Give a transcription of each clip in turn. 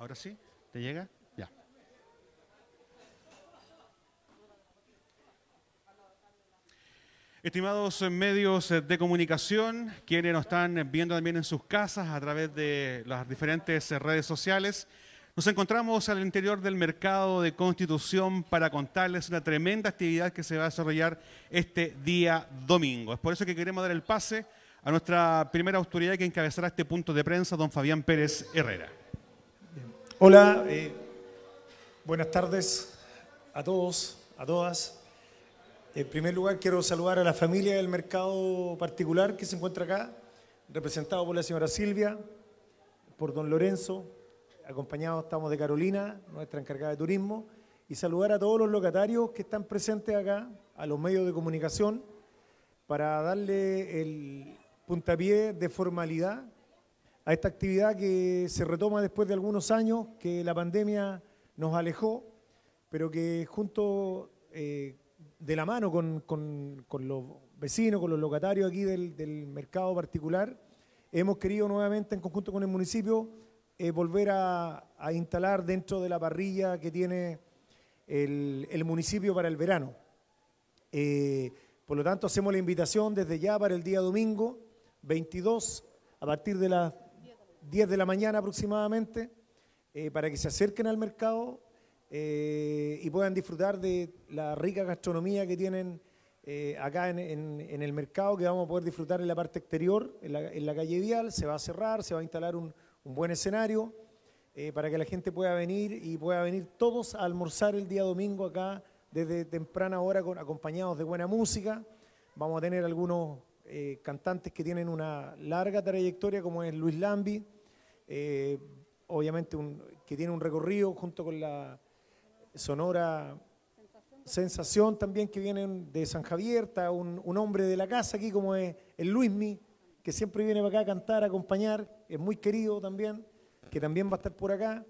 Ahora sí, ¿te llega? Ya. Estimados medios de comunicación, quienes nos están viendo también en sus casas a través de las diferentes redes sociales, nos encontramos al interior del mercado de Constitución para contarles una tremenda actividad que se va a desarrollar este día domingo. Es por eso que queremos dar el pase a nuestra primera autoridad que encabezará este punto de prensa, don Fabián Pérez Herrera. Hola, eh, buenas tardes a todos, a todas. En primer lugar, quiero saludar a la familia del mercado particular que se encuentra acá, representado por la señora Silvia, por don Lorenzo, acompañados estamos de Carolina, nuestra encargada de turismo, y saludar a todos los locatarios que están presentes acá, a los medios de comunicación, para darle el puntapié de formalidad a esta actividad que se retoma después de algunos años que la pandemia nos alejó, pero que junto eh, de la mano con, los vecinos, con los locatarios aquí del, mercado particular, hemos querido nuevamente en conjunto con el municipio eh, volver a, instalar dentro de la parrilla que tiene el, municipio para el verano. Eh, por lo tanto, hacemos la invitación desde ya para el día domingo 22, a partir de las 10 de la mañana aproximadamente, eh, para que se acerquen al mercado y puedan disfrutar de la rica gastronomía que tienen acá en, el mercado, que vamos a poder disfrutar en la parte exterior, en la, calle Vial. Se va a cerrar, se va a instalar un, buen escenario eh, para que la gente pueda venir y pueda venir todos a almorzar el día domingo acá desde temprana hora acompañados de buena música. Vamos a tener algunos eh, cantantes que tienen una larga trayectoria como es Luis Lambi, eh, obviamente que tiene un recorrido junto con la Sonora Sensación, también que vienen de San Javier, está un, un hombre de la casa aquí como es el Luismi, que siempre viene para acá a cantar, a acompañar, es muy querido también, que también va a estar por acá.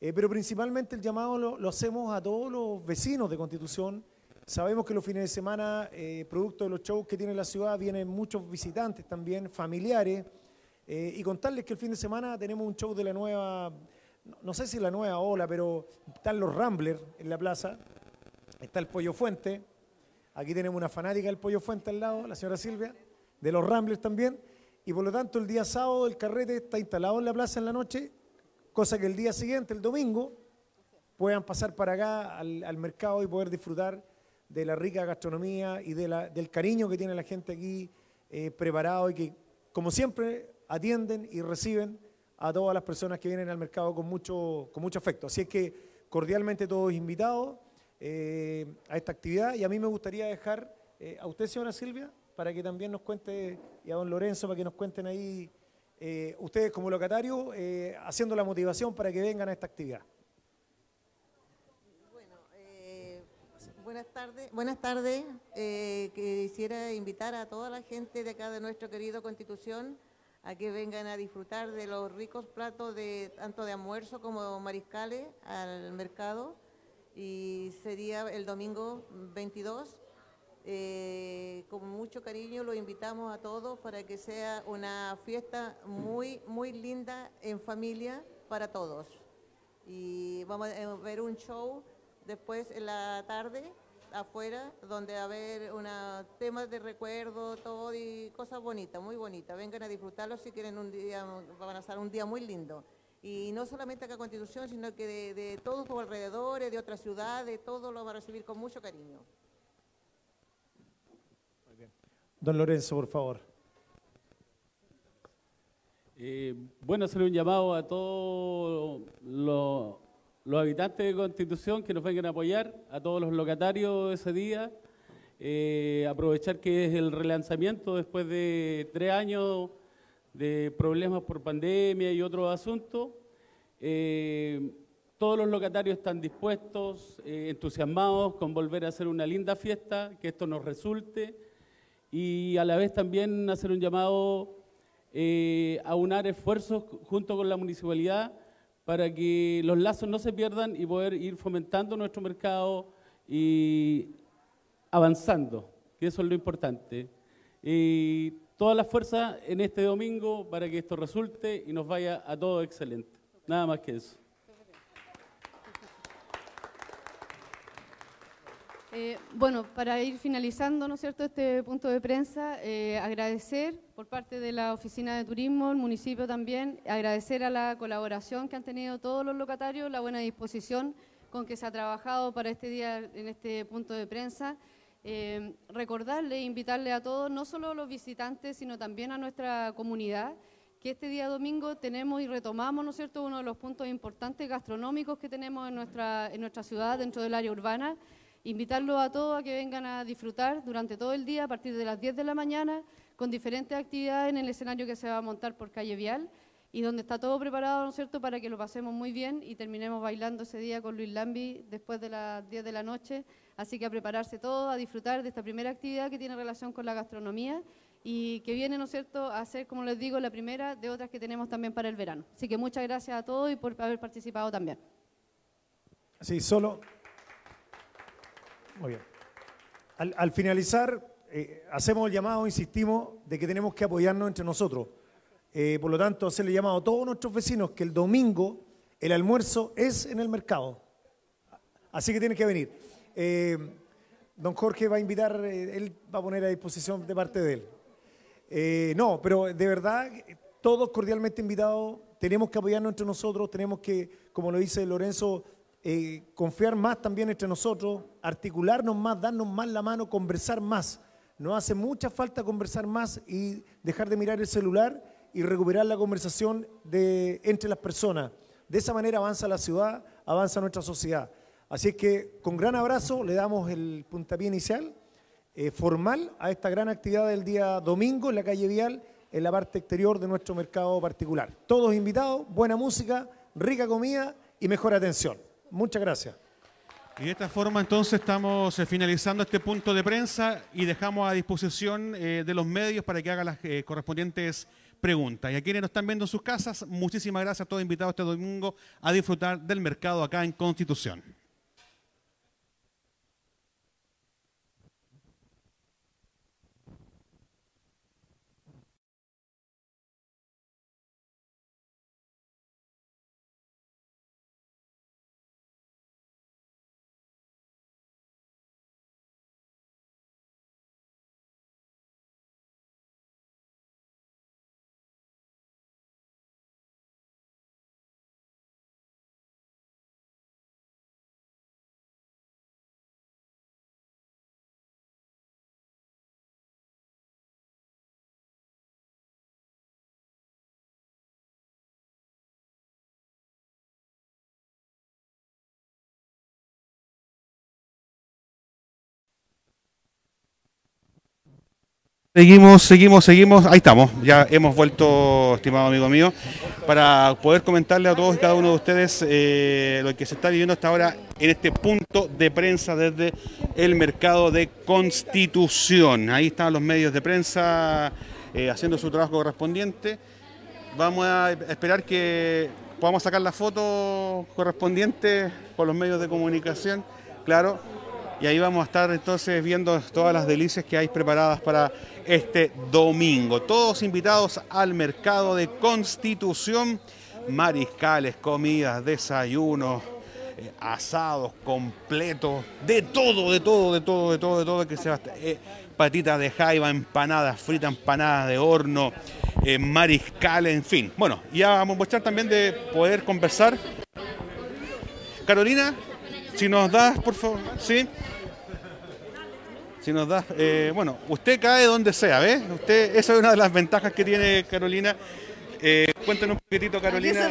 Eh, pero principalmente el llamado lo, hacemos a todos los vecinos de Constitución. Sabemos que los fines de semana, eh, producto de los shows que tiene la ciudad, vienen muchos visitantes también, familiares. Eh, y contarles que el fin de semana tenemos un show de la nueva, no, sé si la nueva ola, pero están los Ramblers en la plaza, está el Pollo Fuente, aquí tenemos una fanática del Pollo Fuente al lado, la señora Silvia de los Ramblers también, y por lo tanto el día sábado el carrete está instalado en la plaza en la noche, cosa que el día siguiente, el domingo, puedan pasar para acá al, mercado y poder disfrutar de la rica gastronomía y de la, del cariño que tiene la gente aquí eh, preparado y que, como siempre, atienden y reciben a todas las personas que vienen al mercado con mucho, con mucho afecto. Así es que cordialmente todos invitados eh, a esta actividad y a mí me gustaría dejar eh, a usted, señora Silvia, para que también nos cuente, y a don Lorenzo, para que nos cuenten ahí, ustedes como locatarios, haciendo la motivación para que vengan a esta actividad. Bueno, eh, buenas tardes. Buenas tardes. quisiera invitar a toda la gente de acá de nuestro querido Constitución a que vengan a disfrutar de los ricos platos de tanto de almuerzo como mariscales al mercado y sería el domingo 22 eh, con mucho cariño lo invitamos a todos para que sea una fiesta muy, muy linda en familia para todos. Y vamos a ver un show después en la tarde afuera, donde va a haber una, temas de recuerdo, todo y cosas bonitas, muy bonitas. Vengan a disfrutarlo si quieren un día, van a ser un día muy lindo. Y no solamente acá a Constitución, sino que de, de todos los alrededores, de otras ciudades, todo lo va a recibir con mucho cariño. Don Lorenzo, por favor. Eh, bueno, hacer un llamado a todos los, habitantes de Constitución que nos vengan a apoyar, a todos los locatarios ese día, eh, aprovechar que es el relanzamiento después de tres años de problemas por pandemia y otros asuntos. Eh, todos los locatarios están dispuestos, entusiasmados con volver a hacer una linda fiesta, que esto nos resulte y a la vez también hacer un llamado eh, a unar esfuerzos junto con la municipalidad para que los lazos no se pierdan y poder ir fomentando nuestro mercado y avanzando, que eso es lo importante. Y toda la fuerza en este domingo para que esto resulte y nos vaya a todo excelente. Nada más que eso. Eh, bueno, para ir finalizando, ¿no es cierto?, este punto de prensa, eh, agradecer por parte de la Oficina de Turismo, el municipio también, agradecer a la colaboración que han tenido todos los locatarios, la buena disposición con que se ha trabajado para este día en este punto de prensa. Eh, recordarle e invitarle a todos, no solo a los visitantes, sino también a nuestra comunidad, que este día domingo tenemos y retomamos, ¿no es cierto?, uno de los puntos importantes gastronómicos que tenemos en nuestra, en nuestra ciudad, dentro del área urbana, Invitarlos a todos a que vengan a disfrutar durante todo el día, a partir de las 10 de la mañana, con diferentes actividades en el escenario que se va a montar por calle Vial y donde está todo preparado, ¿no es cierto?, para que lo pasemos muy bien y terminemos bailando ese día con Luis Lambi después de las 10 de la noche. Así que a prepararse todo, a disfrutar de esta primera actividad que tiene relación con la gastronomía y que viene, ¿no es cierto?, a ser, como les digo, la primera de otras que tenemos también para el verano. Así que muchas gracias a todos y por haber participado también. Sí, solo muy bien. Al, finalizar, eh, hacemos el llamado, insistimos, de que tenemos que apoyarnos entre nosotros. Eh, por lo tanto, hacerle llamado a todos nuestros vecinos que el domingo el almuerzo es en el mercado. Así que tienen que venir. Eh, don Jorge va a invitar, él va a poner a disposición de parte de él. no, pero de verdad, todos cordialmente invitados, tenemos que apoyarnos entre nosotros, tenemos que, como lo dice Lorenzo, eh, confiar más también entre nosotros, articularnos más, darnos más la mano, conversar más. Nos hace mucha falta conversar más y dejar de mirar el celular y recuperar la conversación de, entre las personas. De esa manera avanza la ciudad, avanza nuestra sociedad. Así es que con gran abrazo le damos el puntapié inicial eh, formal a esta gran actividad del día domingo en la calle Vial, en la parte exterior de nuestro mercado particular. Todos invitados, buena música, rica comida y mejor atención. Muchas gracias. Y de esta forma entonces estamos eh, finalizando este punto de prensa y dejamos a disposición eh, de los medios para que hagan las eh, correspondientes preguntas. Y a quienes nos están viendo en sus casas, muchísimas gracias a todos invitados este domingo a disfrutar del mercado acá en Constitución. Seguimos, seguimos, seguimos. Ahí estamos. Ya hemos vuelto, estimado amigo mío, para poder comentarle a todos y cada uno de ustedes eh, lo que se está viviendo hasta ahora en este punto de prensa desde el mercado de Constitución. Ahí están los medios de prensa eh, haciendo su trabajo correspondiente. Vamos a esperar que podamos sacar la foto correspondiente con los medios de comunicación. Claro, y ahí vamos a estar entonces viendo todas las delicias que hay preparadas para este domingo. Todos invitados al mercado de Constitución, mariscales, comidas, desayunos, eh, asados completos, de todo, de todo, de todo, de todo, de todo que se va eh, patitas de jaiba, empanadas fritas, empanadas de horno, eh, mariscales, en fin. Bueno, ya vamos a mostrar también de poder conversar. Carolina, si nos das, por favor, sí si nos da, eh, bueno, usted cae donde sea, ¿ves? Usted, esa es una de las ventajas que tiene Carolina. Eh, cuéntanos un poquitito, Carolina.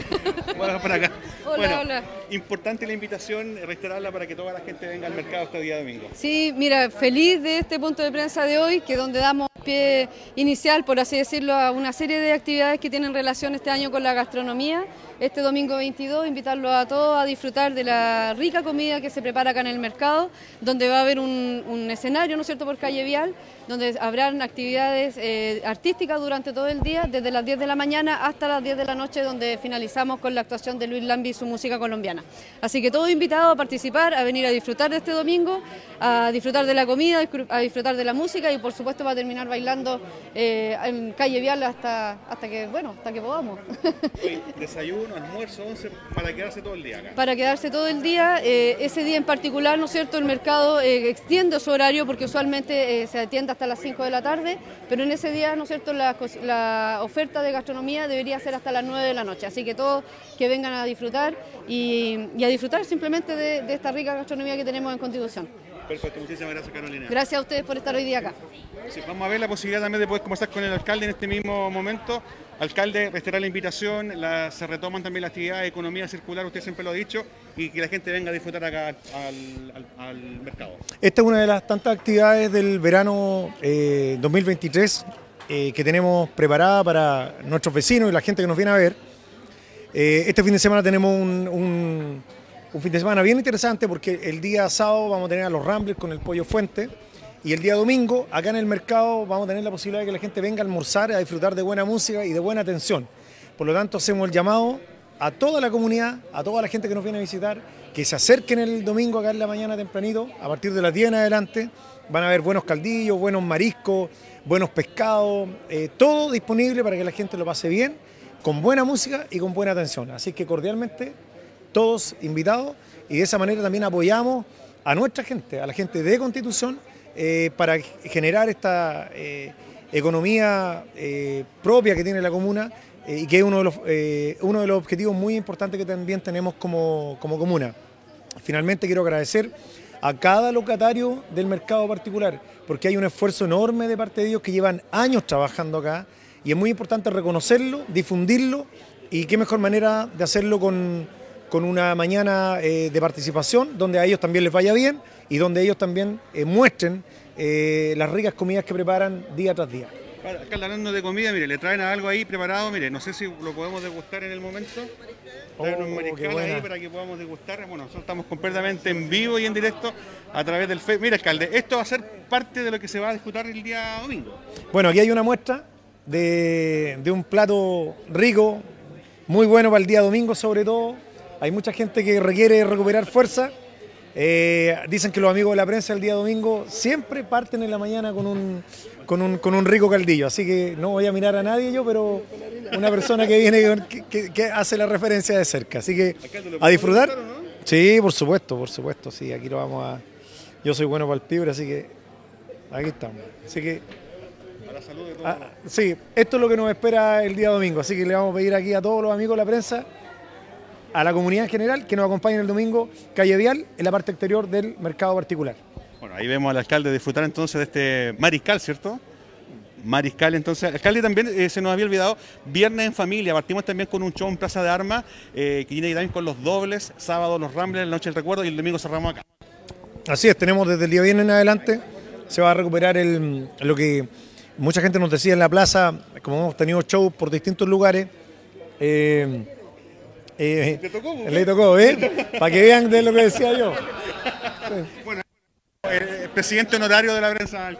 bueno, para acá. Hola, hola. Importante la invitación, reiterarla para que toda la gente venga al mercado este día domingo. Sí, mira, feliz de este punto de prensa de hoy, que donde damos pie inicial, por así decirlo, a una serie de actividades que tienen relación este año con la gastronomía este domingo 22, invitarlos a todos a disfrutar de la rica comida que se prepara acá en el mercado, donde va a haber un, escenario, ¿no es cierto?, por calle Vial, donde habrán actividades eh, artísticas durante todo el día, desde las 10 de la mañana hasta las 10 de la noche, donde finalizamos con la actuación de Luis Lambi y su música colombiana. Así que todos invitados a participar, a venir a disfrutar de este domingo, a disfrutar de la comida, a disfrutar de la música y por supuesto va a terminar bailando eh, en calle Vial hasta, hasta que, bueno, hasta que podamos. desayuno, almuerzo, once, para quedarse todo el día acá. Para quedarse todo el día, eh, ese día en particular, ¿no es cierto? El mercado eh, extiende su horario porque usualmente se atiende hasta las 5 de la tarde, pero en ese día, ¿no es cierto? La, la oferta de gastronomía debería ser hasta las 9 de la noche, así que todos que vengan a disfrutar y, a disfrutar simplemente de, esta rica gastronomía que tenemos en Constitución. Perfecto, muchísimas gracias Carolina. Gracias a ustedes por estar hoy día acá. vamos a ver la posibilidad también de poder conversar con el alcalde en este mismo momento. Alcalde, reiterar la invitación, se retoman también las actividades de economía circular, usted siempre lo ha dicho, y que la gente venga a disfrutar acá al, mercado. Esta es una de las tantas actividades del verano 2023 eh, que tenemos preparada para nuestros vecinos y la gente que nos viene a ver eh, este fin de semana tenemos un, fin de semana bien interesante porque el día sábado vamos a tener a los Ramblers con el Pollo Fuente y el día domingo acá en el mercado vamos a tener la posibilidad de que la gente venga a almorzar, a disfrutar de buena música y de buena atención. Por lo tanto, hacemos el llamado a toda la comunidad, a toda la gente que nos viene a visitar, que se acerquen el domingo acá en la mañana tempranito, a partir de las 10 en adelante. Van a haber buenos caldillos, buenos mariscos, buenos pescados, eh, todo disponible para que la gente lo pase bien con buena música y con buena atención. Así que cordialmente, todos invitados y de esa manera también apoyamos a nuestra gente, a la gente de Constitución, eh, para generar esta eh, economía propia que tiene la comuna y que es uno de, los, uno de los objetivos muy importantes que también tenemos como, como comuna. Finalmente quiero agradecer a cada locatario del mercado particular, porque hay un esfuerzo enorme de parte de ellos que llevan años trabajando acá y es muy importante reconocerlo, difundirlo y qué mejor manera de hacerlo con, una mañana eh, de participación donde a ellos también les vaya bien y donde ellos también eh, muestren eh, las ricas comidas que preparan día tras día. Acá hablando de comida, mire, le traen algo ahí preparado, mire, no sé si lo podemos degustar en el momento. Traen unos oh, mariscales ahí para que podamos degustar. Bueno, nosotros estamos completamente en vivo y en directo a través del Facebook. Mire, alcalde, esto va a ser parte de lo que se va a disfrutar el día domingo. Bueno, aquí hay una muestra de, un plato rico, muy bueno para el día domingo sobre todo. Hay mucha gente que requiere recuperar fuerza. Eh, dicen que los amigos de la prensa el día domingo siempre parten en la mañana con un, con un, rico caldillo. Así que no voy a mirar a nadie yo, pero una persona que viene que, hace la referencia de cerca. Así que a disfrutar. Sí, por supuesto, por supuesto. Sí, aquí lo vamos a. Yo soy bueno para el pibre, así que aquí estamos. Así que Ah, sí, esto es lo que nos espera el día domingo, así que le vamos a pedir aquí a todos los amigos de la prensa, a la comunidad en general, que nos acompañen el domingo, calle Vial, en la parte exterior del mercado particular. Bueno, ahí vemos al alcalde disfrutar entonces de este mariscal, ¿cierto? Mariscal, entonces, alcalde también eh, se nos había olvidado, viernes en familia, partimos también con un show en Plaza de Armas, eh, que viene también con los dobles, sábado los Ramblers, la noche del recuerdo y el domingo cerramos acá. Así es, tenemos desde el día viernes en adelante, se va a recuperar el, lo que Mucha gente nos decía en la plaza, como hemos tenido shows por distintos lugares. Eh, eh, ¿Le tocó? Le tocó, ¿eh? Para que vean de lo que decía yo. Bueno, el presidente honorario de la prensa.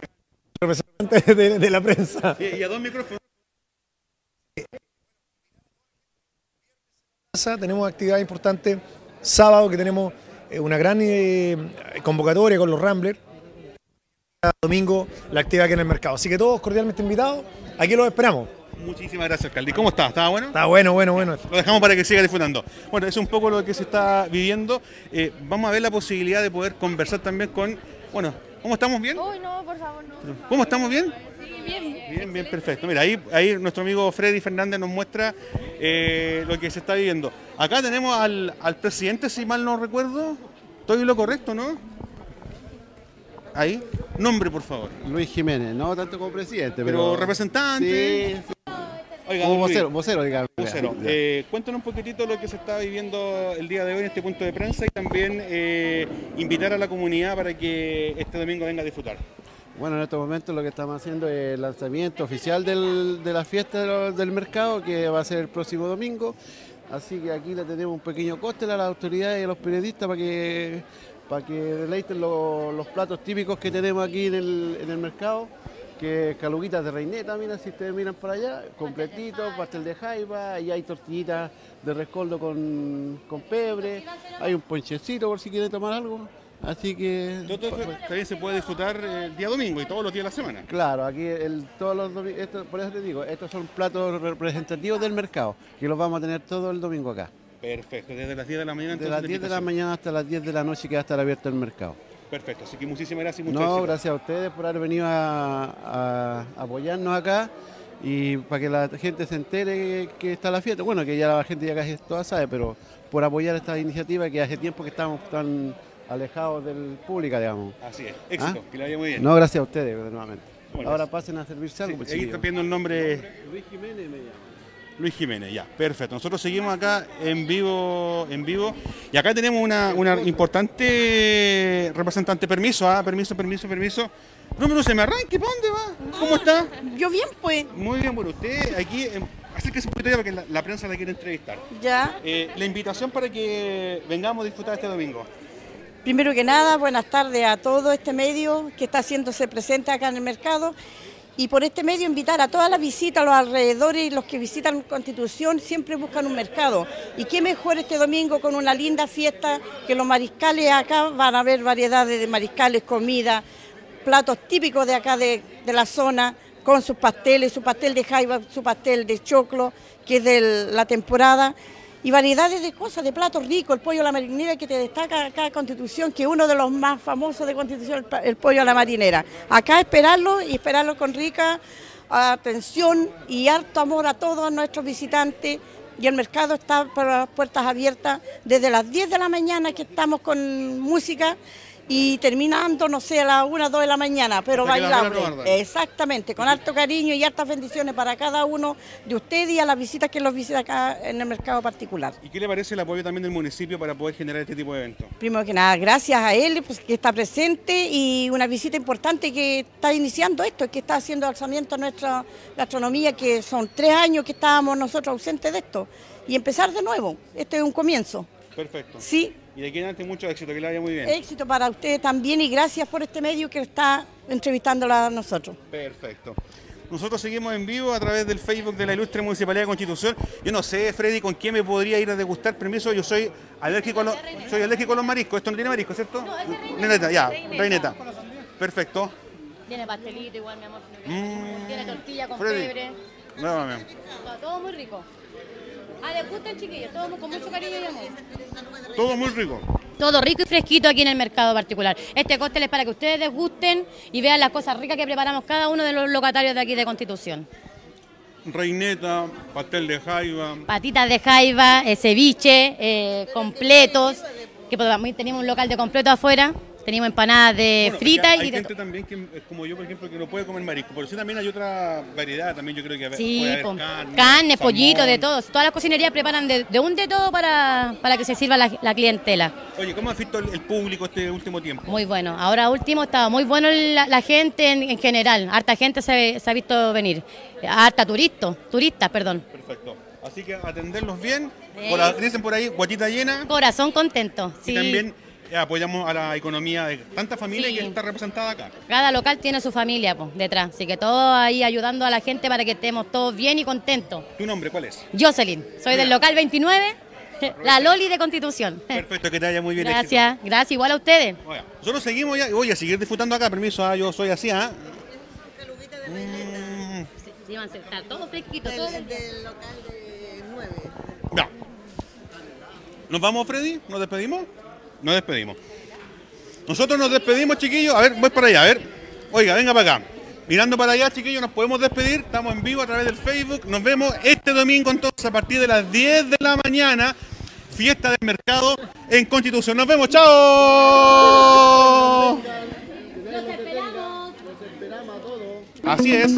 Representante de, la prensa. Y, a dos micrófonos. Tenemos actividades importantes. Sábado que tenemos eh, una gran convocatoria con los Ramblers domingo la actividad aquí en el mercado. Así que todos cordialmente invitados, aquí los esperamos. Muchísimas gracias, alcalde. ¿Cómo está? ¿Estaba bueno? Está bueno, bueno, bueno. Lo dejamos para que siga disfrutando. Bueno, es un poco lo que se está viviendo. Eh, vamos a ver la posibilidad de poder conversar también con... Bueno, ¿cómo estamos bien? Uy, no, por favor, no. ¿Cómo estamos bien? Sí, bien. Bien, bien, perfecto. Mira, ahí, ahí nuestro amigo Freddy Fernández nos muestra eh, lo que se está viviendo. Acá tenemos al, al presidente, si mal no recuerdo. Estoy lo correcto, ¿no? Ahí. Nombre, por favor. Luis Jiménez, no tanto como presidente, pero. representante. Sí, Oiga, como vocero, vocero, digamos. Vocero. Eh, cuéntanos un poquitito lo que se está viviendo el día de hoy en este punto de prensa y también eh, invitar a la comunidad para que este domingo venga a disfrutar. Bueno, en estos momentos lo que estamos haciendo es el lanzamiento oficial de la fiesta del mercado, que va a ser el próximo domingo. Así que aquí le tenemos un pequeño coste a las autoridades y a los periodistas para que para que deleiten los platos típicos que tenemos aquí en el, mercado, que caluguitas de reineta, mira, si ustedes miran por allá, completito, pastel de jaiba, y hay tortillitas de rescoldo con, con pebre, hay un ponchecito por si quieren tomar algo. Así que... Todo también se puede disfrutar eh, el día domingo y todos los días de la semana. Claro, aquí el, todos los domi- esto- por eso te digo, estos son platos representativos del mercado, que los vamos a tener todo el domingo acá. Perfecto, desde las 10 de la mañana. De entonces, las 10 de la mañana hasta las 10 de la noche que va a estar abierto el mercado. Perfecto, así que muchísimas gracias muchas No, gracias a ustedes por haber venido a, a apoyarnos acá y para que la gente se entere que está la fiesta. Bueno, que ya la gente ya casi toda sabe, pero por apoyar esta iniciativa que hace tiempo que estamos tan alejados del público, digamos. Así es, éxito, ¿Ah? que le vaya muy bien. No, gracias a ustedes nuevamente. Bueno, Ahora pasen a servirse Sí, algo. pues, ahí está el nombre Luis Jiménez me llama. Luis Jiménez, ya, perfecto. Nosotros seguimos acá en vivo, en vivo, y acá tenemos una, una importante representante. Permiso, ah, permiso, permiso, permiso. No, pero se me arranque, ¿para dónde va? ¿Cómo está? Yo bien, pues, Muy bien, bueno, usted aquí, acérquese un poquito ya porque la, la prensa la quiere entrevistar. ya. Eh, la invitación para que vengamos a disfrutar este domingo. Primero que nada, buenas tardes a todo este medio que está haciéndose presente acá en el mercado. Y por este medio invitar a todas las visitas, los alrededores los que visitan Constitución siempre buscan un mercado. Y qué mejor este domingo con una linda fiesta que los mariscales acá van a ver variedades de mariscales, comida, platos típicos de acá de, de la zona, con sus pasteles, su pastel de jaiba, su pastel de choclo, que es de la temporada, y variedades de cosas, de platos ricos, el pollo a la marinera que te destaca acá Constitución, que es uno de los más famosos de Constitución, el, pollo a la marinera. Acá esperarlo y esperarlo con rica atención y harto amor a todos nuestros visitantes. Y el mercado está por las puertas abiertas desde las 10 de la mañana que estamos con música y terminando, no sé, a las 1 o 2 de la mañana, pero arda. Exactamente, con harto cariño y hartas bendiciones para cada uno de ustedes y a las visitas que los visita acá en el mercado particular. ¿Y qué le parece el apoyo también del municipio para poder generar este tipo de eventos? Primero que nada, gracias a él pues, que está presente y una visita importante que está iniciando esto, que está haciendo alzamiento a nuestra gastronomía, que son tres años que estábamos nosotros ausentes de esto. Y empezar de nuevo, este es un comienzo. Perfecto. Sí, Y de aquí en adelante mucho éxito, que le vaya muy bien. éxito para ustedes también y gracias por este medio que está entrevistándola a nosotros. Perfecto. Nosotros seguimos en vivo a través del Facebook de la Ilustre Municipalidad de Constitución. Yo no sé, Freddy, con quién me podría ir a degustar. Permiso, yo soy alérgico a los, soy alérgico a los mariscos. Esto no tiene marisco, ¿cierto? No, Reineta, ya, Reineta. Perfecto. Tiene pastelito igual, mi amor. Mm, Tiene tortilla con Freddy. pebre. nuevamente. Todo, todo muy rico. Ah, les gustan chiquillos, todo con mucho cariño y amor. Todo muy rico. Todo rico y fresquito aquí en el mercado particular. Este cóctel es para que ustedes degusten y vean las cosas ricas que preparamos cada uno de los locatarios de aquí de Constitución. Reineta, pastel de jaiba. Patitas de jaiba, eh, ceviche, eh, completos. Que podamos- tenemos un local de completo afuera. Tenemos empanadas de Bueno, frita hay y de gente también que, es como yo, por ejemplo, que no puede comer marisco. Pero sí también hay otra variedad. También yo creo que Sí, puede haber carne, carne, pollito, de todo. Todas las cocinerías preparan de, de un de todo para, para que se sirva la, la clientela. Oye, ¿cómo has visto el, el público este último tiempo? Muy bueno. Ahora último estaba muy bueno la, la gente en, en general. Harta gente se, se ha visto venir. Harta turista, turistas, perdón. Perfecto. Así que atenderlos bien. Sí. Por, dicen por ahí, guatita llena. Corazón contento. Y Sí. también eh, apoyamos a la economía de tanta familia Sí. que está representada acá. Cada local tiene su familia pues, detrás. Así que todos ahí ayudando a la gente para que estemos todos bien y contentos. ¿Tu nombre cuál es? Jocelyn, soy del local 29, la Loli de Constitución. Perfecto, que te vaya muy bien. Gracias, gracias, igual a ustedes. nosotros seguimos ya voy a seguir disfrutando acá. Permiso, ah, yo soy así, ¿ah? Mm, Sí, van a estar todo fresquito, todo Del, del local de 9. ya. ¿Nos vamos, Freddy? ¿Nos despedimos? Nos despedimos. Nosotros nos despedimos, chiquillos. A ver, voy para allá, a ver. Oiga, venga para acá. Mirando para allá, chiquillos, nos podemos despedir. Estamos en vivo a través del Facebook. Nos vemos este domingo entonces a partir de las 10 de la mañana. Fiesta del mercado en Constitución. Nos vemos, chao. Los esperamos. Los esperamos a todos. Así es.